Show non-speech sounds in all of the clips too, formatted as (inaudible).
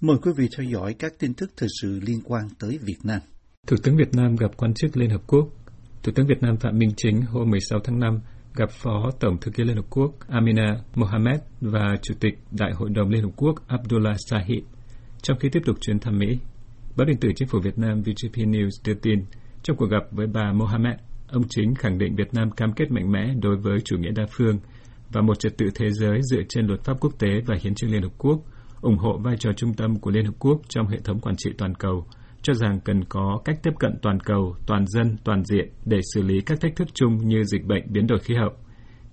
Mời quý vị theo dõi các tin tức thời sự liên quan tới Việt Nam. Thủ tướng Việt Nam gặp quan chức Liên Hợp Quốc. Thủ tướng Việt Nam Phạm Minh Chính hôm 16 tháng 5 gặp Phó Tổng Thư ký Liên Hợp Quốc Amina Mohamed và Chủ tịch Đại hội đồng Liên Hợp Quốc Abdullah Sahid trong khi tiếp tục chuyến thăm Mỹ. Báo điện tử Chính phủ Việt Nam VGP News đưa tin, trong cuộc gặp với bà Mohamed, ông Chính khẳng định Việt Nam cam kết mạnh mẽ đối với chủ nghĩa đa phương và một trật tự thế giới dựa trên luật pháp quốc tế và hiến trương Liên Hợp Quốc, ủng hộ vai trò trung tâm của Liên Hợp Quốc trong hệ thống quản trị toàn cầu, cho rằng cần có cách tiếp cận toàn cầu, toàn dân, toàn diện để xử lý các thách thức chung như dịch bệnh, biến đổi khí hậu.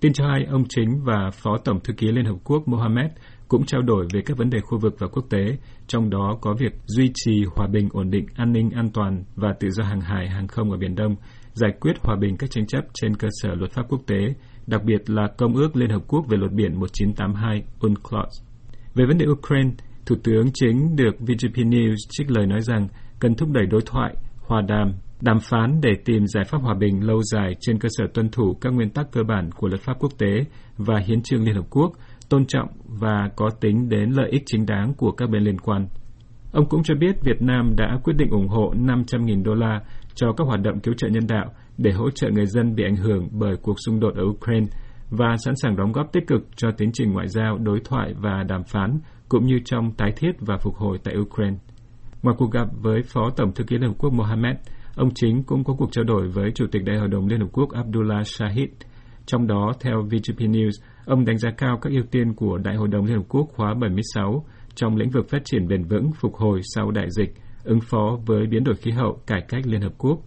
Tin cho hay, ông Chính và Phó Tổng Thư ký Liên Hợp Quốc Mohammed cũng trao đổi về các vấn đề khu vực và quốc tế, trong đó có việc duy trì hòa bình, ổn định, an ninh, an toàn và tự do hàng hải, hàng không ở Biển Đông, giải quyết hòa bình các tranh chấp trên cơ sở luật pháp quốc tế, đặc biệt là Công ước Liên Hợp Quốc về luật biển 1982 UNCLOS. Về vấn đề Ukraine, Thủ tướng chính được VGP News trích lời nói rằng cần thúc đẩy đối thoại, hòa đàm, đàm phán để tìm giải pháp hòa bình lâu dài trên cơ sở tuân thủ các nguyên tắc cơ bản của luật pháp quốc tế và hiến trương Liên Hợp Quốc, tôn trọng và có tính đến lợi ích chính đáng của các bên liên quan. Ông cũng cho biết Việt Nam đã quyết định ủng hộ 500.000 đô la cho các hoạt động cứu trợ nhân đạo để hỗ trợ người dân bị ảnh hưởng bởi cuộc xung đột ở Ukraine và sẵn sàng đóng góp tích cực cho tiến trình ngoại giao, đối thoại và đàm phán, cũng như trong tái thiết và phục hồi tại Ukraine. Ngoài cuộc gặp với Phó Tổng Thư ký Liên Hợp Quốc Mohammed, ông Chính cũng có cuộc trao đổi với Chủ tịch Đại hội đồng Liên Hợp Quốc Abdullah Shahid. Trong đó, theo VGP News, ông đánh giá cao các ưu tiên của Đại hội đồng Liên Hợp Quốc khóa 76 trong lĩnh vực phát triển bền vững, phục hồi sau đại dịch, ứng phó với biến đổi khí hậu, cải cách Liên Hợp Quốc.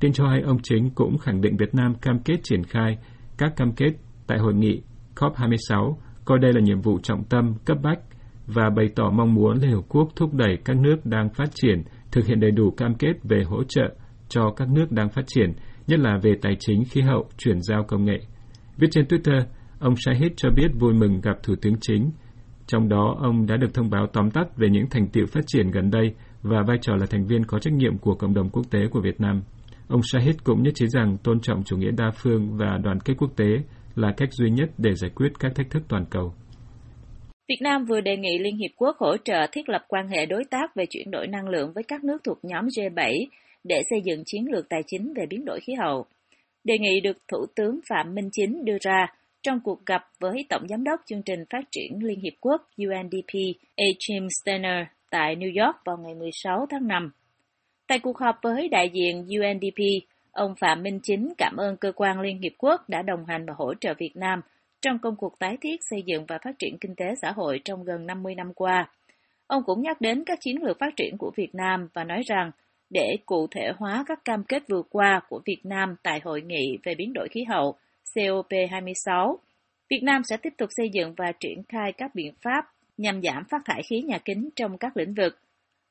Tin cho hay ông Chính cũng khẳng định Việt Nam cam kết triển khai các cam kết tại hội nghị COP26, coi đây là nhiệm vụ trọng tâm, cấp bách và bày tỏ mong muốn Liên Hợp Quốc thúc đẩy các nước đang phát triển thực hiện đầy đủ cam kết về hỗ trợ cho các nước đang phát triển, nhất là về tài chính, khí hậu, chuyển giao công nghệ. Viết trên Twitter, ông Shahid cho biết vui mừng gặp Thủ tướng Chính. Trong đó, ông đã được thông báo tóm tắt về những thành tiệu phát triển gần đây và vai trò là thành viên có trách nhiệm của cộng đồng quốc tế của Việt Nam. Ông Shahid cũng nhất trí rằng tôn trọng chủ nghĩa đa phương và đoàn kết quốc tế là cách duy nhất để giải quyết các thách thức toàn cầu. Việt Nam vừa đề nghị Liên Hiệp Quốc hỗ trợ thiết lập quan hệ đối tác về chuyển đổi năng lượng với các nước thuộc nhóm G7 để xây dựng chiến lược tài chính về biến đổi khí hậu. Đề nghị được Thủ tướng Phạm Minh Chính đưa ra trong cuộc gặp với Tổng Giám đốc chương trình phát triển Liên Hiệp Quốc UNDP Achim Steiner tại New York vào ngày 16 tháng 5. Tại cuộc họp với đại diện UNDP, ông Phạm Minh Chính cảm ơn cơ quan Liên Hiệp Quốc đã đồng hành và hỗ trợ Việt Nam trong công cuộc tái thiết xây dựng và phát triển kinh tế xã hội trong gần 50 năm qua. Ông cũng nhắc đến các chiến lược phát triển của Việt Nam và nói rằng để cụ thể hóa các cam kết vừa qua của Việt Nam tại Hội nghị về biến đổi khí hậu COP26, Việt Nam sẽ tiếp tục xây dựng và triển khai các biện pháp nhằm giảm phát thải khí nhà kính trong các lĩnh vực.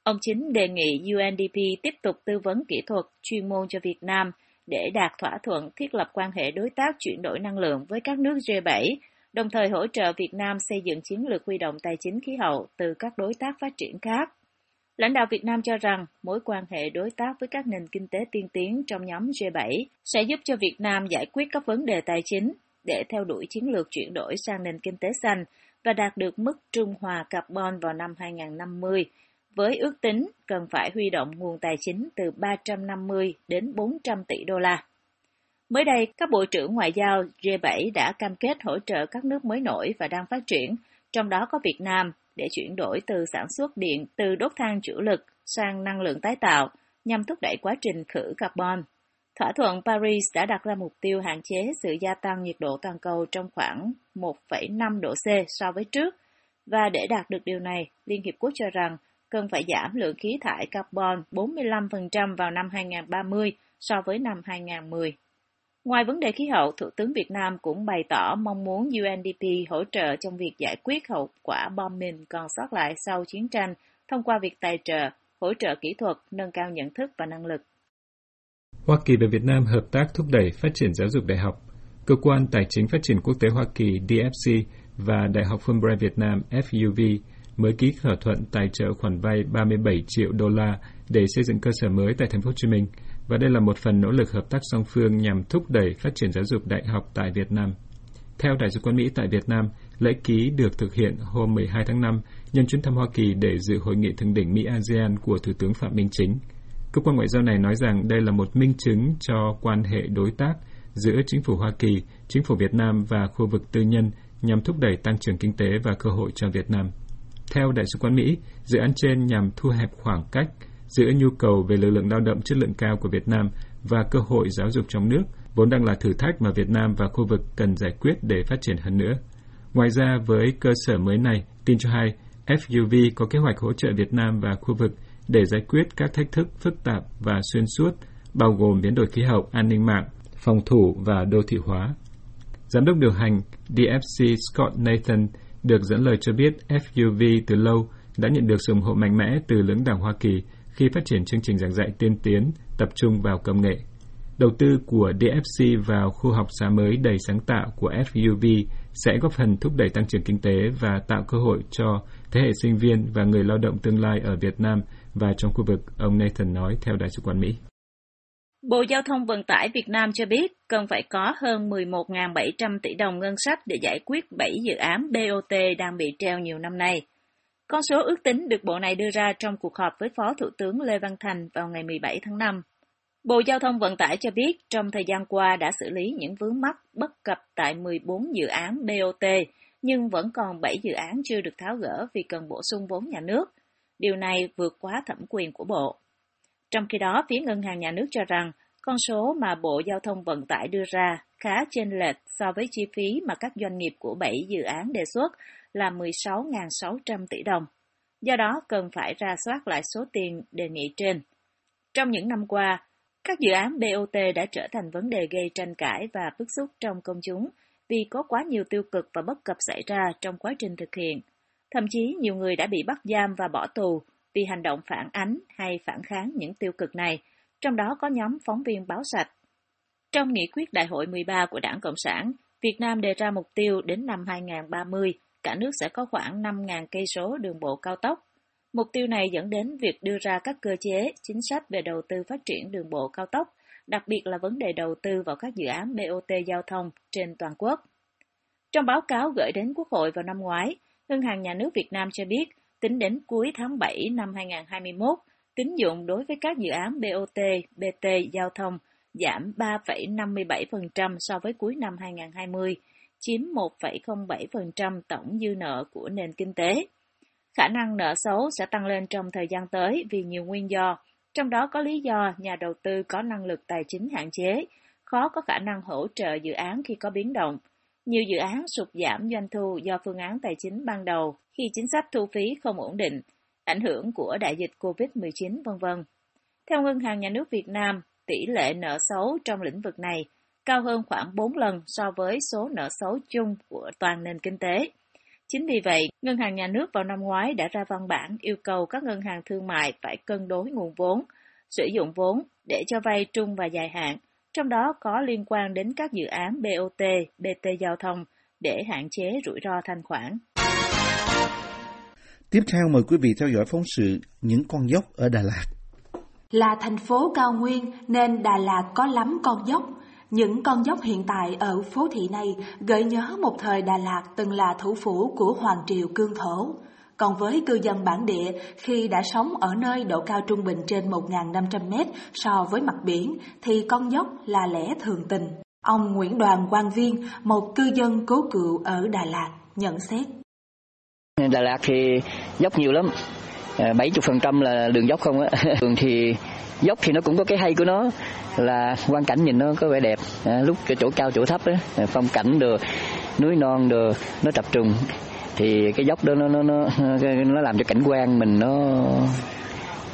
Ông Chính đề nghị UNDP tiếp tục tư vấn kỹ thuật chuyên môn cho Việt Nam để đạt thỏa thuận thiết lập quan hệ đối tác chuyển đổi năng lượng với các nước G7, đồng thời hỗ trợ Việt Nam xây dựng chiến lược huy động tài chính khí hậu từ các đối tác phát triển khác. Lãnh đạo Việt Nam cho rằng mối quan hệ đối tác với các nền kinh tế tiên tiến trong nhóm G7 sẽ giúp cho Việt Nam giải quyết các vấn đề tài chính để theo đuổi chiến lược chuyển đổi sang nền kinh tế xanh và đạt được mức trung hòa carbon vào năm 2050, với ước tính cần phải huy động nguồn tài chính từ 350 đến 400 tỷ đô la. Mới đây, các bộ trưởng ngoại giao G7 đã cam kết hỗ trợ các nước mới nổi và đang phát triển, trong đó có Việt Nam, để chuyển đổi từ sản xuất điện từ đốt than chủ lực sang năng lượng tái tạo nhằm thúc đẩy quá trình khử carbon. Thỏa thuận Paris đã đặt ra mục tiêu hạn chế sự gia tăng nhiệt độ toàn cầu trong khoảng 1,5 độ C so với trước, và để đạt được điều này, Liên Hiệp Quốc cho rằng cần phải giảm lượng khí thải carbon 45% vào năm 2030 so với năm 2010. Ngoài vấn đề khí hậu, Thủ tướng Việt Nam cũng bày tỏ mong muốn UNDP hỗ trợ trong việc giải quyết hậu quả bom mìn còn sót lại sau chiến tranh thông qua việc tài trợ, hỗ trợ kỹ thuật, nâng cao nhận thức và năng lực. Hoa Kỳ và Việt Nam hợp tác thúc đẩy phát triển giáo dục đại học. Cơ quan Tài chính Phát triển Quốc tế Hoa Kỳ DFC và Đại học Fulbright Việt Nam FUV mới ký thỏa thuận tài trợ khoản vay 37 triệu đô la để xây dựng cơ sở mới tại thành phố Hồ Chí Minh và đây là một phần nỗ lực hợp tác song phương nhằm thúc đẩy phát triển giáo dục đại học tại Việt Nam. Theo Đại sứ quán Mỹ tại Việt Nam, lễ ký được thực hiện hôm 12 tháng 5 nhân chuyến thăm Hoa Kỳ để dự hội nghị thượng đỉnh Mỹ-ASEAN của Thủ tướng Phạm Minh Chính. Cơ quan ngoại giao này nói rằng đây là một minh chứng cho quan hệ đối tác giữa chính phủ Hoa Kỳ, chính phủ Việt Nam và khu vực tư nhân nhằm thúc đẩy tăng trưởng kinh tế và cơ hội cho Việt Nam. Theo Đại sứ quán Mỹ, dự án trên nhằm thu hẹp khoảng cách giữa nhu cầu về lực lượng lao động chất lượng cao của Việt Nam và cơ hội giáo dục trong nước, vốn đang là thử thách mà Việt Nam và khu vực cần giải quyết để phát triển hơn nữa. Ngoài ra, với cơ sở mới này, tin cho hay, FUV có kế hoạch hỗ trợ Việt Nam và khu vực để giải quyết các thách thức phức tạp và xuyên suốt, bao gồm biến đổi khí hậu, an ninh mạng, phòng thủ và đô thị hóa. Giám đốc điều hành DFC Scott Nathan được dẫn lời cho biết FUV từ lâu đã nhận được sự ủng hộ mạnh mẽ từ lưỡng đảng Hoa Kỳ khi phát triển chương trình giảng dạy tiên tiến tập trung vào công nghệ. Đầu tư của DFC vào khu học xá mới đầy sáng tạo của FUV sẽ góp phần thúc đẩy tăng trưởng kinh tế và tạo cơ hội cho thế hệ sinh viên và người lao động tương lai ở Việt Nam và trong khu vực, ông Nathan nói theo Đại sứ quán Mỹ. Bộ Giao thông Vận tải Việt Nam cho biết cần phải có hơn 11.700 tỷ đồng ngân sách để giải quyết 7 dự án BOT đang bị treo nhiều năm nay. Con số ước tính được bộ này đưa ra trong cuộc họp với Phó Thủ tướng Lê Văn Thành vào ngày 17 tháng 5. Bộ Giao thông Vận tải cho biết trong thời gian qua đã xử lý những vướng mắc bất cập tại 14 dự án BOT, nhưng vẫn còn 7 dự án chưa được tháo gỡ vì cần bổ sung vốn nhà nước. Điều này vượt quá thẩm quyền của Bộ. Trong khi đó, phía Ngân hàng Nhà nước cho rằng con số mà Bộ Giao thông Vận tải đưa ra khá chênh lệch so với chi phí mà các doanh nghiệp của 7 dự án đề xuất là 16.600 tỷ đồng. Do đó, cần phải ra soát lại số tiền đề nghị trên. Trong những năm qua, các dự án BOT đã trở thành vấn đề gây tranh cãi và bức xúc trong công chúng vì có quá nhiều tiêu cực và bất cập xảy ra trong quá trình thực hiện. Thậm chí nhiều người đã bị bắt giam và bỏ tù vì hành động phản ánh hay phản kháng những tiêu cực này, trong đó có nhóm phóng viên báo sạch. Trong nghị quyết đại hội 13 của Đảng Cộng sản, Việt Nam đề ra mục tiêu đến năm 2030, cả nước sẽ có khoảng 5.000 cây số đường bộ cao tốc. Mục tiêu này dẫn đến việc đưa ra các cơ chế, chính sách về đầu tư phát triển đường bộ cao tốc, đặc biệt là vấn đề đầu tư vào các dự án BOT giao thông trên toàn quốc. Trong báo cáo gửi đến Quốc hội vào năm ngoái, Ngân hàng Nhà nước Việt Nam cho biết, tính đến cuối tháng 7 năm 2021, tín dụng đối với các dự án BOT, BT giao thông giảm 3,57% so với cuối năm 2020, chiếm 1,07% tổng dư nợ của nền kinh tế. Khả năng nợ xấu sẽ tăng lên trong thời gian tới vì nhiều nguyên do, trong đó có lý do nhà đầu tư có năng lực tài chính hạn chế, khó có khả năng hỗ trợ dự án khi có biến động. Nhiều dự án sụt giảm doanh thu do phương án tài chính ban đầu khi chính sách thu phí không ổn định, ảnh hưởng của đại dịch COVID-19 vân vân. Theo Ngân hàng Nhà nước Việt Nam, tỷ lệ nợ xấu trong lĩnh vực này cao hơn khoảng 4 lần so với số nợ xấu chung của toàn nền kinh tế. Chính vì vậy, Ngân hàng Nhà nước vào năm ngoái đã ra văn bản yêu cầu các ngân hàng thương mại phải cân đối nguồn vốn, sử dụng vốn để cho vay trung và dài hạn, trong đó có liên quan đến các dự án BOT, BT giao thông để hạn chế rủi ro thanh khoản. Tiếp theo mời quý vị theo dõi phóng sự Những con dốc ở Đà Lạt. Là thành phố cao nguyên nên Đà Lạt có lắm con dốc. Những con dốc hiện tại ở phố thị này gợi nhớ một thời Đà Lạt từng là thủ phủ của Hoàng Triều Cương Thổ. Còn với cư dân bản địa, khi đã sống ở nơi độ cao trung bình trên 1.500 mét so với mặt biển, thì con dốc là lẽ thường tình. Ông Nguyễn Đoàn Quang Viên, một cư dân cố cựu ở Đà Lạt, nhận xét. Đà Lạt thì dốc nhiều lắm, à, 70% trăm là đường dốc không á. (laughs) Đường thì dốc thì nó cũng có cái hay của nó là quang cảnh nhìn nó có vẻ đẹp à, lúc chỗ cao chỗ thấp á à, phong cảnh được núi non được nó tập trung thì cái dốc đó nó nó nó nó làm cho cảnh quan mình nó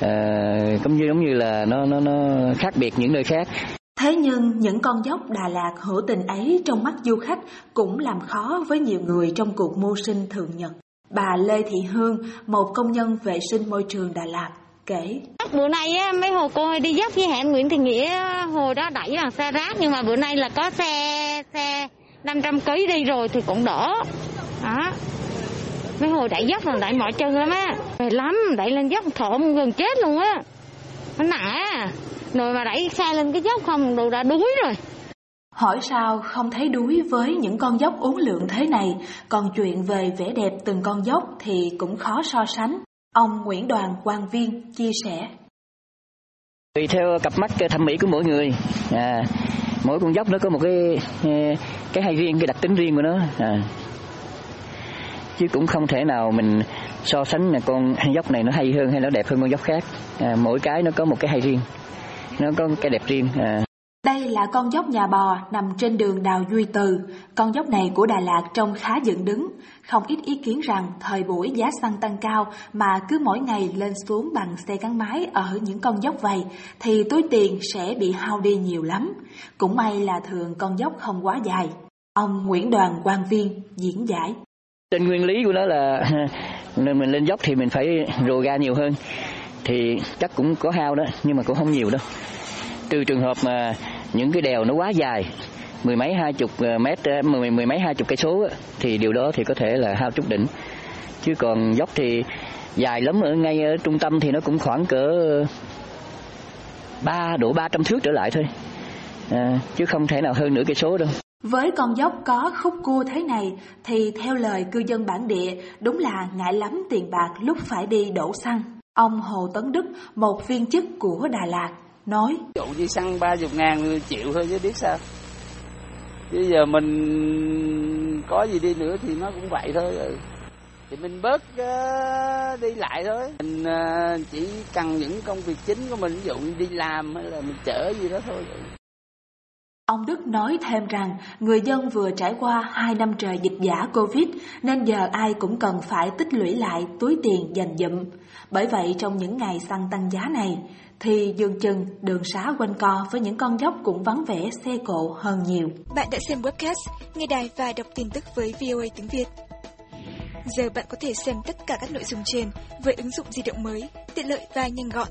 uh, như giống như là nó nó nó khác biệt những nơi khác Thế nhưng những con dốc Đà Lạt hữu tình ấy trong mắt du khách cũng làm khó với nhiều người trong cuộc mưu sinh thường nhật. Bà Lê Thị Hương, một công nhân vệ sinh môi trường Đà Lạt, kể. Bữa nay á, mấy hồ cô đi dốc với hẹn Nguyễn Thị Nghĩa hồ đó đẩy bằng xe rác nhưng mà bữa nay là có xe xe 500 kg đi rồi thì cũng đỡ. Đó. Mấy hồ đẩy dốc là đẩy mỏi chân lắm á. Về lắm, đẩy lên dốc thộm gần chết luôn á. Nó nặng á. Rồi mà đẩy xe lên cái dốc không đồ đã đuối rồi. Hỏi sao không thấy đuối với những con dốc uốn lượn thế này, còn chuyện về vẻ đẹp từng con dốc thì cũng khó so sánh. Ông Nguyễn Đoàn Quang Viên chia sẻ. Tùy theo cặp mắt thẩm mỹ của mỗi người, à, mỗi con dốc nó có một cái à, cái hay riêng, cái đặc tính riêng của nó. À. Chứ cũng không thể nào mình so sánh là con dốc này nó hay hơn hay nó đẹp hơn con dốc khác. À, mỗi cái nó có một cái hay riêng, nó có cái đẹp riêng. À. Đây là con dốc nhà bò nằm trên đường Đào Duy Từ. Con dốc này của Đà Lạt trông khá dựng đứng. Không ít ý kiến rằng thời buổi giá xăng tăng cao mà cứ mỗi ngày lên xuống bằng xe gắn máy ở những con dốc vậy thì túi tiền sẽ bị hao đi nhiều lắm. Cũng may là thường con dốc không quá dài. Ông Nguyễn Đoàn Quang Viên diễn giải. Trên nguyên lý của nó là (laughs) mình lên dốc thì mình phải rồ ga nhiều hơn. Thì chắc cũng có hao đó, nhưng mà cũng không nhiều đâu. Trừ trường hợp mà những cái đèo nó quá dài. Mười mấy hai chục ờ, mét ờ, mười, mười mấy hai chục cây số thì điều đó thì có thể là hao chút đỉnh. Chứ còn dốc thì dài lắm ở ngay ở trung tâm thì nó cũng khoảng cỡ ba độ ba trăm thước trở lại thôi. À, chứ không thể nào hơn nửa cây số đâu. Với con dốc có khúc cua thế này thì theo lời cư dân bản địa đúng là ngại lắm tiền bạc lúc phải đi đổ xăng. Ông Hồ Tấn Đức, một viên chức của Đà Lạt, nói. Dụ như xăng ba chục ngàn chịu thôi chứ biết sao. Bây giờ mình có gì đi nữa thì nó cũng vậy thôi. Thì mình bớt uh, đi lại thôi. Mình uh, chỉ cần những công việc chính của mình ví dụ đi làm hay là mình chở gì đó thôi. Ông Đức nói thêm rằng người dân vừa trải qua 2 năm trời dịch giả Covid nên giờ ai cũng cần phải tích lũy lại túi tiền dành dụm. Bởi vậy trong những ngày xăng tăng giá này thì dường chừng đường xá quanh co với những con dốc cũng vắng vẻ xe cộ hơn nhiều. Bạn đã xem webcast, nghe đài và đọc tin tức với VOA tiếng Việt. Giờ bạn có thể xem tất cả các nội dung trên với ứng dụng di động mới, tiện lợi và nhanh gọn.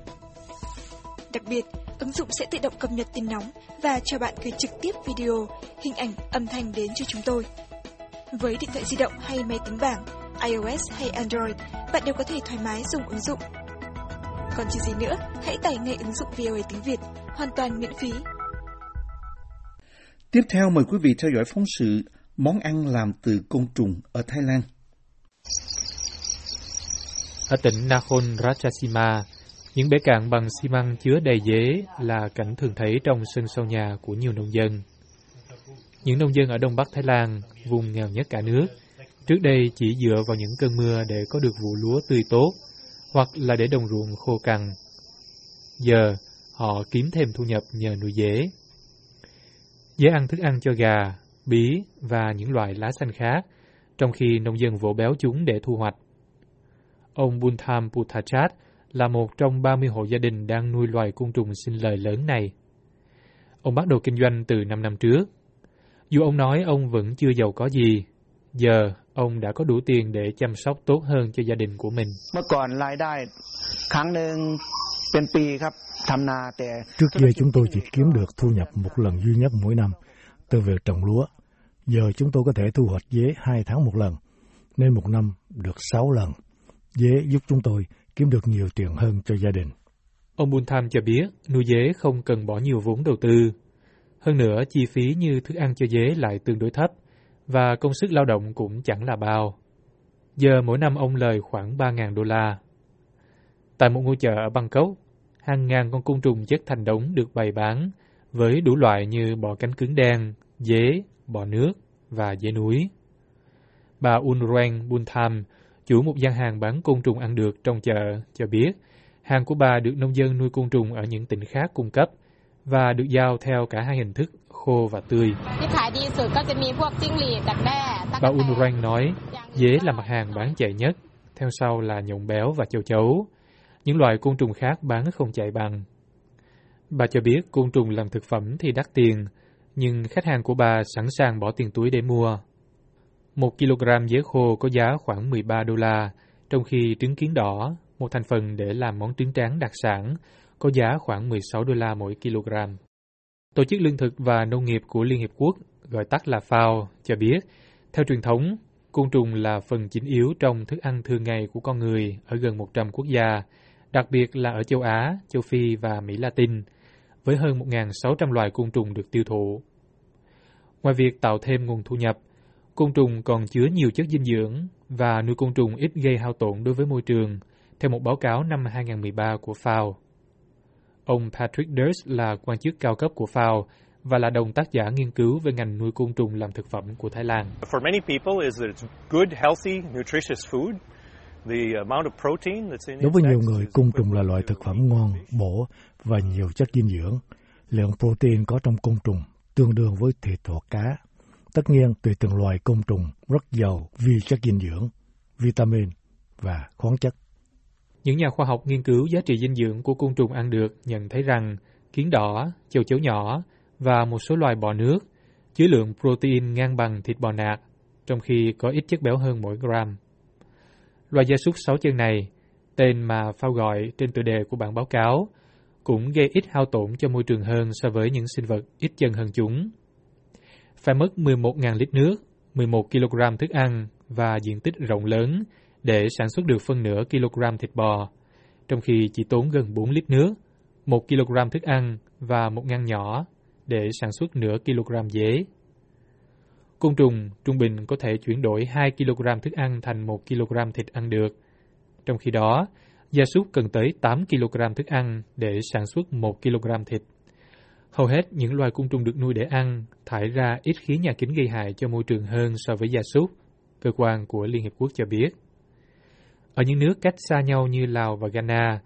Đặc biệt, ứng dụng sẽ tự động cập nhật tin nóng và cho bạn gửi trực tiếp video, hình ảnh, âm thanh đến cho chúng tôi. Với điện thoại di động hay máy tính bảng, iOS hay Android, bạn đều có thể thoải mái dùng ứng dụng. Còn chờ gì nữa, hãy tải ngay ứng dụng VOA tiếng Việt, hoàn toàn miễn phí. Tiếp theo mời quý vị theo dõi phóng sự món ăn làm từ côn trùng ở Thái Lan. Ở tỉnh Nakhon Ratchasima, những bể cạn bằng xi măng chứa đầy dế là cảnh thường thấy trong sân sau nhà của nhiều nông dân. Những nông dân ở Đông Bắc Thái Lan, vùng nghèo nhất cả nước, trước đây chỉ dựa vào những cơn mưa để có được vụ lúa tươi tốt, hoặc là để đồng ruộng khô cằn. Giờ, họ kiếm thêm thu nhập nhờ nuôi dế. Dế ăn thức ăn cho gà, bí và những loại lá xanh khác, trong khi nông dân vỗ béo chúng để thu hoạch. Ông Buntham Puthachat là một trong 30 hộ gia đình đang nuôi loài côn trùng sinh lời lớn này. Ông bắt đầu kinh doanh từ 5 năm trước. Dù ông nói ông vẫn chưa giàu có gì, giờ ông đã có đủ tiền để chăm sóc tốt hơn cho gia đình của mình. Trước kia chúng tôi chỉ kiếm được thu nhập một lần duy nhất mỗi năm từ việc trồng lúa. Giờ chúng tôi có thể thu hoạch dế hai tháng một lần, nên một năm được sáu lần. Dế giúp chúng tôi kiếm được nhiều tiền hơn cho gia đình. Ông Buntham cho biết nuôi dế không cần bỏ nhiều vốn đầu tư. Hơn nữa, chi phí như thức ăn cho dế lại tương đối thấp, và công sức lao động cũng chẳng là bao. Giờ mỗi năm ông lời khoảng 3.000 đô la. Tại một ngôi chợ ở Bangkok, hàng ngàn con côn trùng chất thành đống được bày bán với đủ loại như bò cánh cứng đen, dế, bò nước và dế núi. Bà Unreng Buntham, chủ một gian hàng bán côn trùng ăn được trong chợ, cho biết hàng của bà được nông dân nuôi côn trùng ở những tỉnh khác cung cấp và được giao theo cả hai hình thức khô và tươi. Bà Unrang nói, dế là mặt hàng bán chạy nhất, theo sau là nhộng béo và châu chấu. Những loại côn trùng khác bán không chạy bằng. Bà cho biết côn trùng làm thực phẩm thì đắt tiền, nhưng khách hàng của bà sẵn sàng bỏ tiền túi để mua. Một kg dế khô có giá khoảng 13 đô la, trong khi trứng kiến đỏ, một thành phần để làm món trứng tráng đặc sản, có giá khoảng 16 đô la mỗi kg. Tổ chức Lương thực và Nông nghiệp của Liên Hiệp Quốc, gọi tắt là FAO, cho biết, theo truyền thống, côn trùng là phần chính yếu trong thức ăn thường ngày của con người ở gần 100 quốc gia, đặc biệt là ở châu Á, châu Phi và Mỹ Latin, với hơn 1.600 loài côn trùng được tiêu thụ. Ngoài việc tạo thêm nguồn thu nhập, côn trùng còn chứa nhiều chất dinh dưỡng và nuôi côn trùng ít gây hao tổn đối với môi trường, theo một báo cáo năm 2013 của FAO. Ông Patrick Durst là quan chức cao cấp của FAO và là đồng tác giả nghiên cứu về ngành nuôi côn trùng làm thực phẩm của Thái Lan. For many people is that it's good, healthy, nutritious food. The amount of protein that's in Đối với nhiều người, côn trùng là loại thực phẩm ngon, bổ và nhiều chất dinh dưỡng. Lượng protein có trong côn trùng tương đương với thịt hoặc cá. Tất nhiên, tùy từng loài côn trùng rất giàu vi chất dinh dưỡng, vitamin và khoáng chất. Những nhà khoa học nghiên cứu giá trị dinh dưỡng của côn trùng ăn được nhận thấy rằng kiến đỏ, châu chấu nhỏ và một số loài bò nước chứa lượng protein ngang bằng thịt bò nạc, trong khi có ít chất béo hơn mỗi gram. Loài gia súc sáu chân này, tên mà phao gọi trên tựa đề của bản báo cáo, cũng gây ít hao tổn cho môi trường hơn so với những sinh vật ít chân hơn chúng. Phải mất 11.000 lít nước, 11 kg thức ăn và diện tích rộng lớn để sản xuất được phân nửa kg thịt bò, trong khi chỉ tốn gần 4 lít nước, 1 kg thức ăn và một ngăn nhỏ để sản xuất nửa kg dế. Côn trùng trung bình có thể chuyển đổi 2 kg thức ăn thành 1 kg thịt ăn được. Trong khi đó, gia súc cần tới 8 kg thức ăn để sản xuất 1 kg thịt. Hầu hết những loài côn trùng được nuôi để ăn thải ra ít khí nhà kính gây hại cho môi trường hơn so với gia súc, cơ quan của Liên Hiệp Quốc cho biết. Ở những nước cách xa nhau như Lào và Ghana,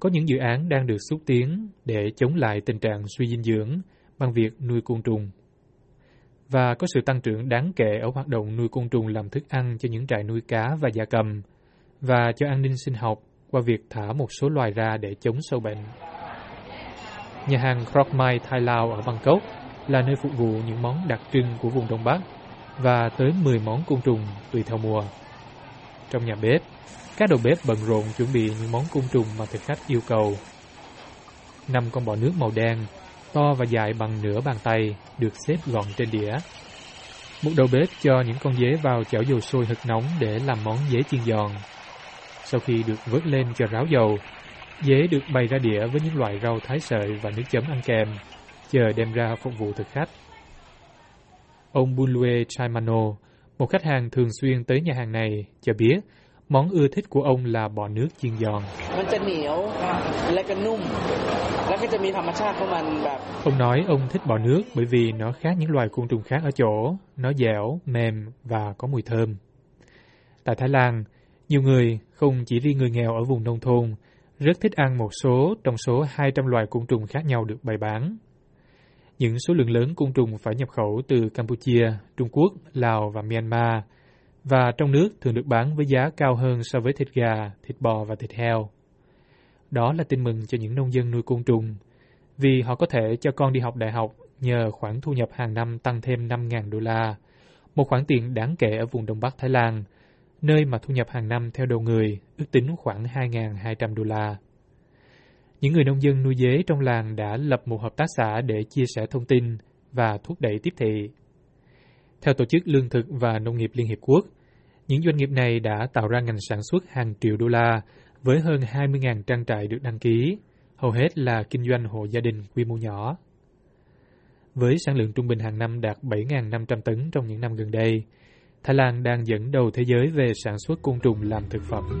có những dự án đang được xúc tiến để chống lại tình trạng suy dinh dưỡng bằng việc nuôi côn trùng. Và có sự tăng trưởng đáng kể ở hoạt động nuôi côn trùng làm thức ăn cho những trại nuôi cá và gia cầm, và cho an ninh sinh học qua việc thả một số loài ra để chống sâu bệnh. Nhà hàng Krok Mai Thai Lao ở Bangkok là nơi phục vụ những món đặc trưng của vùng Đông Bắc và tới 10 món côn trùng tùy theo mùa. Trong nhà bếp, các đầu bếp bận rộn chuẩn bị những món côn trùng mà thực khách yêu cầu. Năm con bọ nước màu đen, to và dài bằng nửa bàn tay, được xếp gọn trên đĩa. Một đầu bếp cho những con dế vào chảo dầu sôi hực nóng để làm món dế chiên giòn. Sau khi được vớt lên cho ráo dầu, dế được bày ra đĩa với những loại rau thái sợi và nước chấm ăn kèm, chờ đem ra phục vụ thực khách. Ông Bunlue Chaimano, một khách hàng thường xuyên tới nhà hàng này, cho biết món ưa thích của ông là bò nước chiên giòn. Ông nói ông thích bò nước bởi vì nó khác những loài côn trùng khác ở chỗ, nó dẻo, mềm và có mùi thơm. Tại Thái Lan, nhiều người, không chỉ riêng người nghèo ở vùng nông thôn, rất thích ăn một số trong số 200 loài côn trùng khác nhau được bày bán. Những số lượng lớn côn trùng phải nhập khẩu từ Campuchia, Trung Quốc, Lào và Myanmar, và trong nước thường được bán với giá cao hơn so với thịt gà, thịt bò và thịt heo. Đó là tin mừng cho những nông dân nuôi côn trùng, vì họ có thể cho con đi học đại học nhờ khoản thu nhập hàng năm tăng thêm 5.000 đô la, một khoản tiền đáng kể ở vùng Đông Bắc Thái Lan, nơi mà thu nhập hàng năm theo đầu người ước tính khoảng 2.200 đô la. Những người nông dân nuôi dế trong làng đã lập một hợp tác xã để chia sẻ thông tin và thúc đẩy tiếp thị. Theo Tổ chức Lương thực và Nông nghiệp Liên Hiệp Quốc, những doanh nghiệp này đã tạo ra ngành sản xuất hàng triệu đô la với hơn 20.000 trang trại được đăng ký, hầu hết là kinh doanh hộ gia đình quy mô nhỏ. Với sản lượng trung bình hàng năm đạt 7.500 tấn trong những năm gần đây, Thái Lan đang dẫn đầu thế giới về sản xuất côn trùng làm thực phẩm.